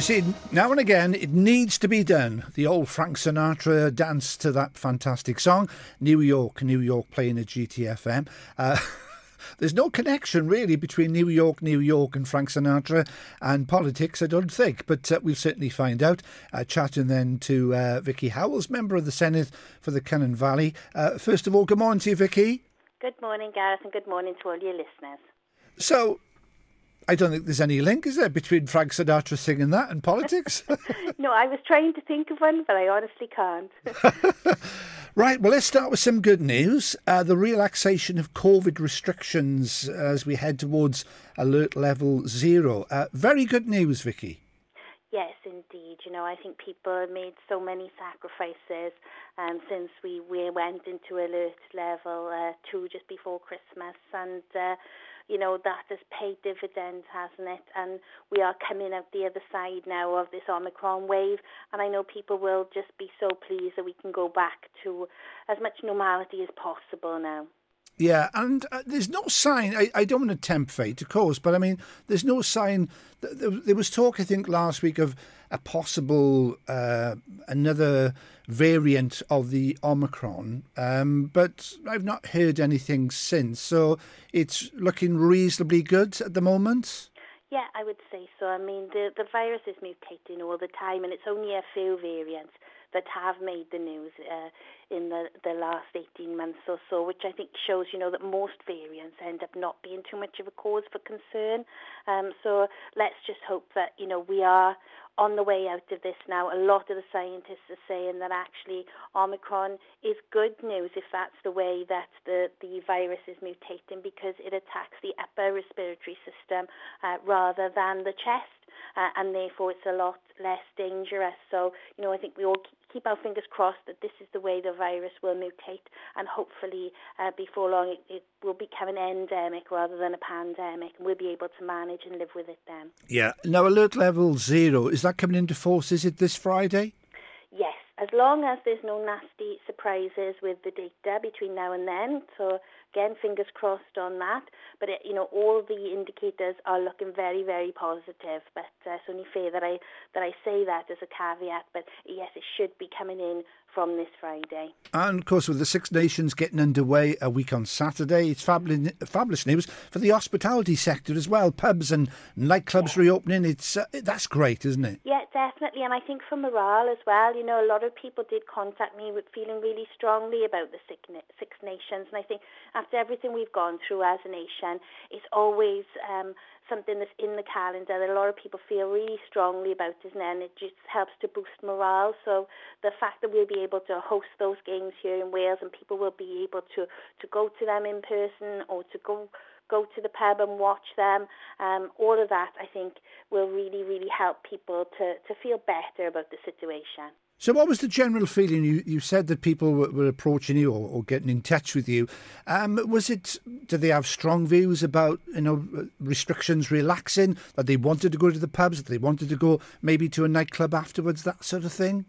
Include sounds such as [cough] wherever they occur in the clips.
You see, now and again, it needs to be done. The old Frank Sinatra dance to that fantastic song, New York, New York, playing a GTFM. Uh, [laughs] there's no connection really between New York, New York, and Frank Sinatra and politics, I don't think, but uh, we'll certainly find out. Uh, chatting then to uh, Vikki Howells, member of the Senate for the Cynon Valley. Uh, first of all, good morning to you, Vikki. Good morning, Gareth, and good morning to all your listeners. So, I don't think there's any link, is there, between Frank Sinatra singing that and politics? [laughs] [laughs] no, I was trying to think of one, but I honestly can't. [laughs] right, well, let's start with some good news. Uh, the relaxation of COVID restrictions as we head towards alert level zero. Uh, very good news, Vikki. Yes, indeed. You know, I think people have made so many sacrifices um, since we, we went into alert level uh, two just before Christmas, and uh, you know, that has paid dividends, hasn't it? And we are coming out the other side now of this Omicron wave. And I know people will just be so pleased that we can go back to as much normality as possible now. Yeah, and uh, there's no sign. I, I don't want to tempt fate, of course, but I mean, there's no sign. There, there was talk, I think, last week of a possible uh, another variant of the Omicron, um, but I've not heard anything since. So it's looking reasonably good at the moment. Yeah, I would say so. I mean, the the virus is mutating all the time, and it's only a few variants that have made the news uh, in the, the last 18 months or so, which I think shows, you know, that most variants end up not being too much of a cause for concern. Um, so let's just hope that, you know, we are on the way out of this now. A lot of the scientists are saying that actually Omicron is good news if that's the way that the, the virus is mutating because it attacks the upper respiratory system uh, rather than the chest uh, and therefore it's a lot less dangerous. So, you know, I think we all keep our fingers crossed that this is the way the virus will mutate and hopefully uh, before long it, it, will become an endemic rather than a pandemic and we'll be able to manage and live with it then. Yeah. Now, alert level zero, is that coming into force? Is it this Friday? As long as there's no nasty surprises with the data between now and then. So again, fingers crossed on that. But it, you know, all the indicators are looking very, very positive. But uh, it's only fair that I that I say that as a caveat. But yes, it should be coming in from this Friday. And of course, with the Six Nations getting underway a week on Saturday, it's fabulous, fabulous news for the hospitality sector as well. Pubs and nightclubs yeah. reopening. It's uh, that's great, isn't it? Yeah, definitely. And I think for morale as well. You know, a lot of people did contact me with feeling really strongly about the Six Nations, and I think after everything we've gone through as a nation, it's always um, something that's in the calendar that a lot of people feel really strongly about, it? And it just helps to boost morale. So the fact that we'll be able to host those games here in Wales and people will be able to, to go to them in person or to go go to the pub and watch them. Um, all of that, I think, will really, really help people to, to feel better about the situation. So, what was the general feeling? You you said that people were, were approaching you or, or, getting in touch with you. Um, was it? Did they have strong views about you know restrictions relaxing? That they wanted to go to the pubs? That they wanted to go maybe to a nightclub afterwards? That sort of thing.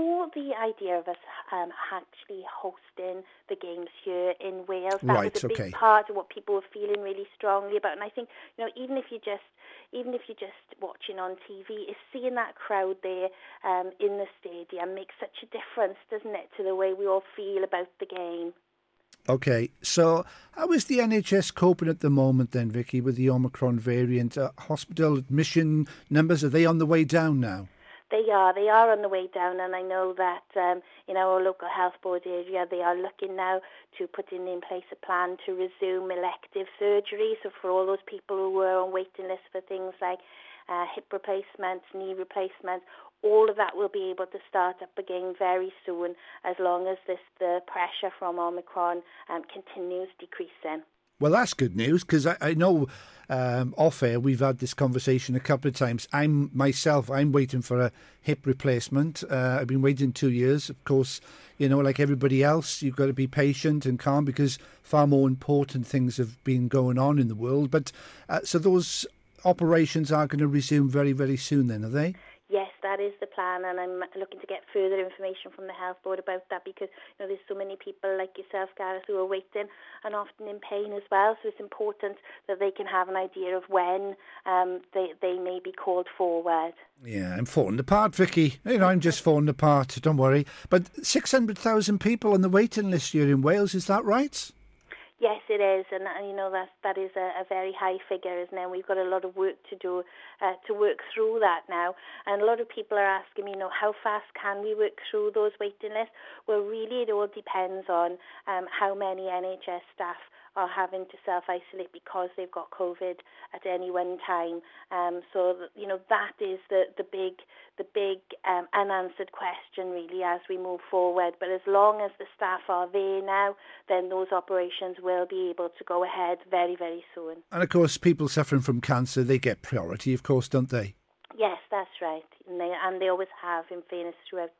More the idea of us um, actually hosting the games here in Wales. That right, was a big okay. part of what people were feeling really strongly about. And I think, you know, even if you just even if you're just watching on TV, is seeing that crowd there um, in the stadium makes such a difference, doesn't it, to the way we all feel about the game. Okay, so how is the NHS coping at the moment then, Vikki, with the Omicron variant? Uh, hospital admission numbers, are they on the way down now? They are. They are on the way down, and I know that um, in our local health board area, they are looking now to putting in place a plan to resume elective surgery. So for all those people who were on waiting lists for things like uh, hip replacements, knee replacements, all of that will be able to start up again very soon, as long as this the pressure from Omicron um, continues decreasing. Well, that's good news because I, I, know um, off air we've had this conversation a couple of times. I'm myself, I'm waiting for a hip replacement. Uh, I've been waiting two years. Of course, you know, like everybody else, you've got to be patient and calm because far more important things have been going on in the world. But uh, so those operations are going to resume very, very soon. Then are they? That is the plan, and I'm looking to get further information from the health board about that because you know there's so many people like yourself, Gareth, who are waiting and often in pain as well. So it's important that they can have an idea of when um, they they may be called forward. Yeah, I'm falling apart, Vikki. You know, I'm just falling apart. Don't worry. But six hundred thousand people on the waiting list here in Wales. Is that right? Yes, it is, and, and you know that that is a, a, very high figure, isn't it? We've got a lot of work to do uh, to work through that now, and a lot of people are asking me, you know, how fast can we work through those waiting lists? Well, really, it all depends on um, how many NHS staff are having to self-isolate because they've got COVID at any one time. Um, so, you know, that is the, the big, the big um, unanswered question really as we move forward. But as long as the staff are there now, then those operations will be able to go ahead very, very soon. And of course, people suffering from cancer, they get priority, of course, don't they? Yes, that's right. And they, and they always have, in fairness, throughout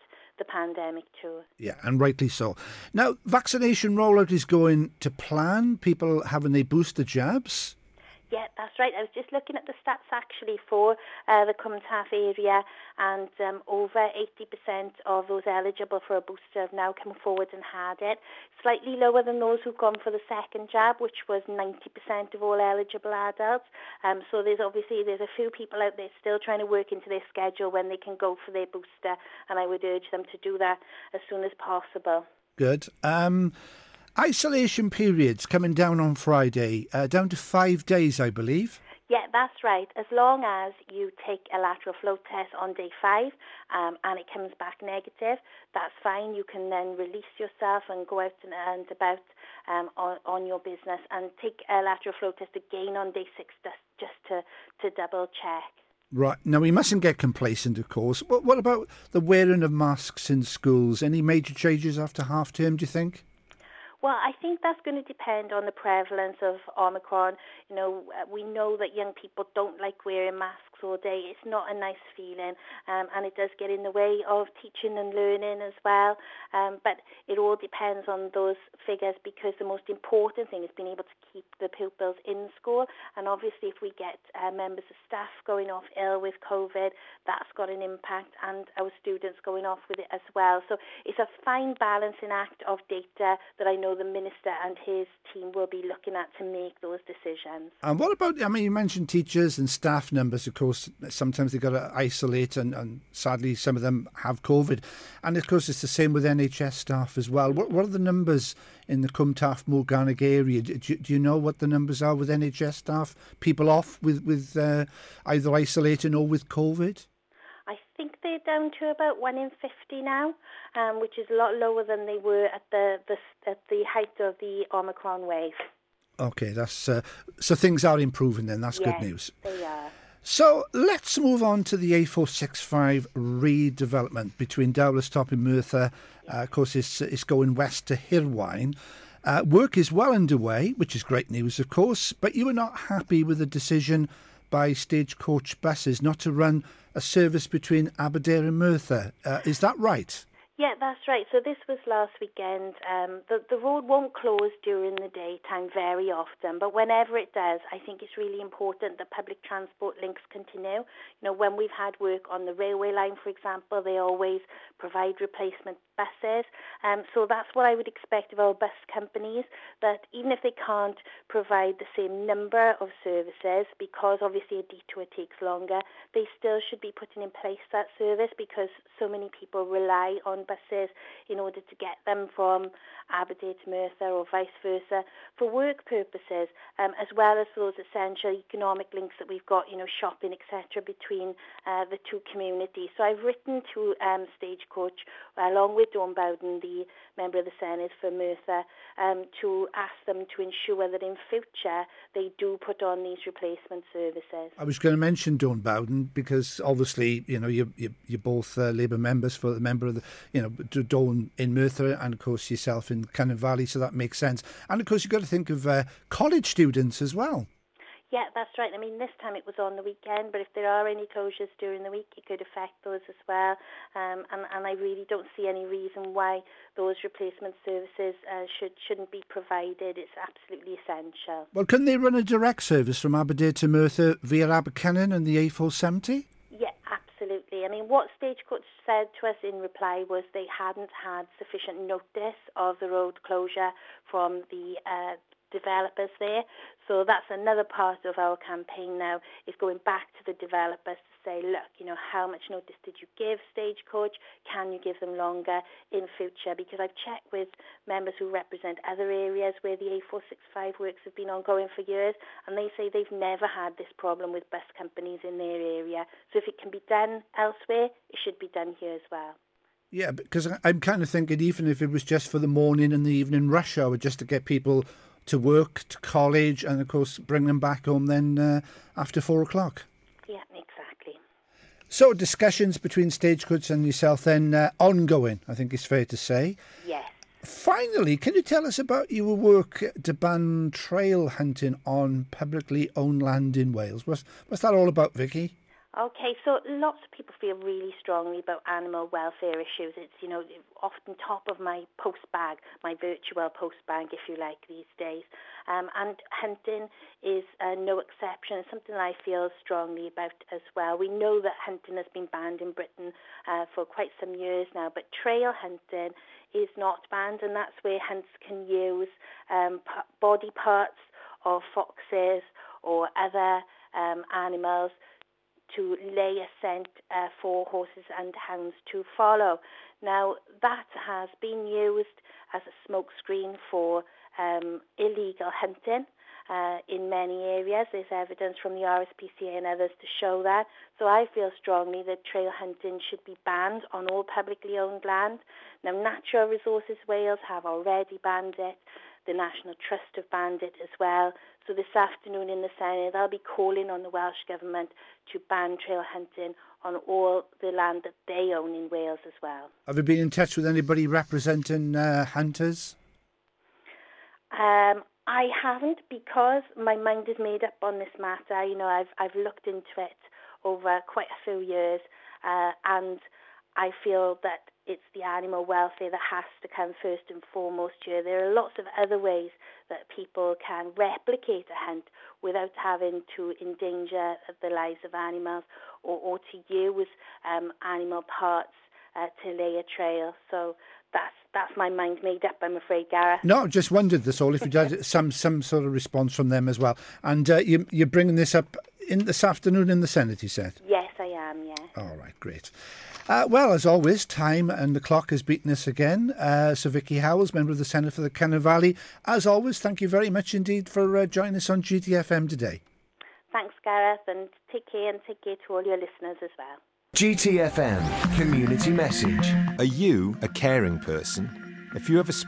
the pandemic too. Yeah, and rightly so. Now, vaccination rollout is going to plan. People having their booster jabs. Yeah, that's right. I was just looking at the stats actually for uh, the Cwmtaf area, and um, over 80% of those eligible for a booster have now come forward and had it. Slightly lower than those who've gone for the second jab, which was 90% of all eligible adults. Um, so there's obviously there's a few people out there still trying to work into their schedule when they can go for their booster, and I would urge them to do that as soon as possible. Good. Um, Isolation periods coming down on Friday, uh, down to five days, I believe. Yeah, that's right. As long as you take a lateral flow test on day five um, and it comes back negative, that's fine. You can then release yourself and go out and, and about um, on, on your business and take a lateral flow test again on day six just, just to, to double check. Right. Now, we mustn't get complacent, of course. What, what about the wearing of masks in schools? Any major changes after half term, do you think? Well, I think that's going to depend on the prevalence of Omicron. You know, we know that young people don't like wearing masks all day. It's not a nice feeling, um, and it does get in the way of teaching and learning as well. Um, but it all depends on those figures because the most important thing is being able to keep the pupils in school. And obviously, if we get uh, members of staff going off ill with COVID, that's got an impact, and our students going off with it as well. So it's a fine balancing act of data that I know the minister and his team will be looking at to make those decisions. And what about, I mean, you mentioned teachers and staff numbers, of course, sometimes they've got to isolate, and, and sadly, some of them have COVID. And of course, it's the same with NHS staff as well. What, what are the numbers in the Cwmtaf Morgannwg area? Do, do, you know what the numbers are with NHS staff? People off with, with uh, either isolating or with COVID? I think they're down to about one in 50 now, um, which is a lot lower than they were at the, the at the height of the Omicron wave. Okay, that's uh, so things are improving then. That's yes, good news. They are. So let's move on to the A465 redevelopment between Dowlais and Merthyr. Uh, of course, it's, it's going west to Hirwaun. Uh, work is well underway, which is great news, of course, but you are not happy with the decision by Stagecoach buses not to run a service between Aberdare and Merthyr. Uh, is that right? Yeah, that's right. So this was last weekend. Um, the, the road won't close during the daytime very often, but whenever it does, I think it's really important that public transport links continue. You know, when we've had work on the railway line, for example, they always provide replacement buses. Um, so that's what I would expect of our bus companies, that even if they can't provide the same number of services, because obviously a detour takes longer, they still should be putting in place that service because so many people rely on buses in order to get them from Aberdare to Merthyr or vice versa for work purposes, um, as well as those essential economic links that we've got, you know, shopping, etc., between uh, the two communities. So I've written to um, Stagecoach along with Dawn Bowden, the member of the Senate for Merthyr, um, to ask them to ensure that in future they do put on these replacement services. I was going to mention Dawn Bowden because obviously, you know, you're, you're both uh, Labour members for the member of the, you know, Dawn in Merthyr and of course yourself in Cynon Valley, so that makes sense. And of course, you've got to think of uh, college students as well. Yeah, that's right. I mean, this time it was on the weekend, but if there are any closures during the week, it could affect those as well. Um, and, and I really don't see any reason why those replacement services uh, should, shouldn't be provided. It's absolutely essential. Well, can they run a direct service from Aberdare to Merthyr via Abercynon and the A470? absolutely. I mean, what Stagecoach said to us in reply was they hadn't had sufficient notice of the road closure from the uh, developers there. So that's another part of our campaign now is going back to the developers to say, look, you know, how much notice did you give Stagecoach? Can you give them longer in future? Because I've checked with members who represent other areas where the A465 works have been ongoing for years, and they say they've never had this problem with bus companies in their area. So if it can be done elsewhere, it should be done here as well. Yeah, because I'm kind of thinking even if it was just for the morning and the evening rush hour, just to get people to work, to college, and of course bring them back home then uh, after four o'clock. Yeah, exactly. So discussions between Stagecoach and yourself then uh, ongoing, I think it's fair to say. Yes. Finally, can you tell us about your work to ban trail hunting on publicly owned land in Wales? What's, what's that all about, Vikki? Okay, so lots of people feel really strongly about animal welfare issues. It's, you know, often top of my post bag, my virtual post bag, if you like, these days. Um, and hunting is uh, no exception. It's something I feel strongly about as well. We know that hunting has been banned in Britain uh, for quite some years now, but trail hunting is not banned, and that's where hunts can use um, body parts of foxes or other um, animals to lay a scent uh, for horses and hounds to follow. Now, that has been used as a smokescreen for um, illegal hunting. Uh, in many areas. There's evidence from the RSPCA and others to show that. So I feel strongly that trail hunting should be banned on all publicly owned land. Now, Natural Resources Wales have already banned it. The National Trust have banned it as well. So this afternoon in the Senate, they'll be calling on the Welsh Government to ban trail hunting on all the land that they own in Wales as well. Have you been in touch with anybody representing uh, hunters? Um, I haven't because my mind is made up on this matter. You know, I've I've looked into it over quite a few years, uh, and I feel that it's the animal welfare that has to come first and foremost here. There are lots of other ways that people can replicate a hunt without having to endanger the lives of animals or, or to use um, animal parts uh, to lay a trail. So that's that's my mind made up. I'm afraid, Gareth. No, just wondered this all. If you had some some sort of response from them as well, and uh, you, you're bringing this up in this afternoon in the Senate, you said. Yes, I am. Yeah. All right, great. Uh, well, as always, time and the clock has beaten us again. Uh, so, Vikki Howells, member of the Senate for the Cynon Valley, as always, thank you very much indeed for uh, joining us on GTFM today. Thanks, Gareth, and take care and take care to all your listeners as well. GTFM Community Message. Are you a caring person? If you ever spent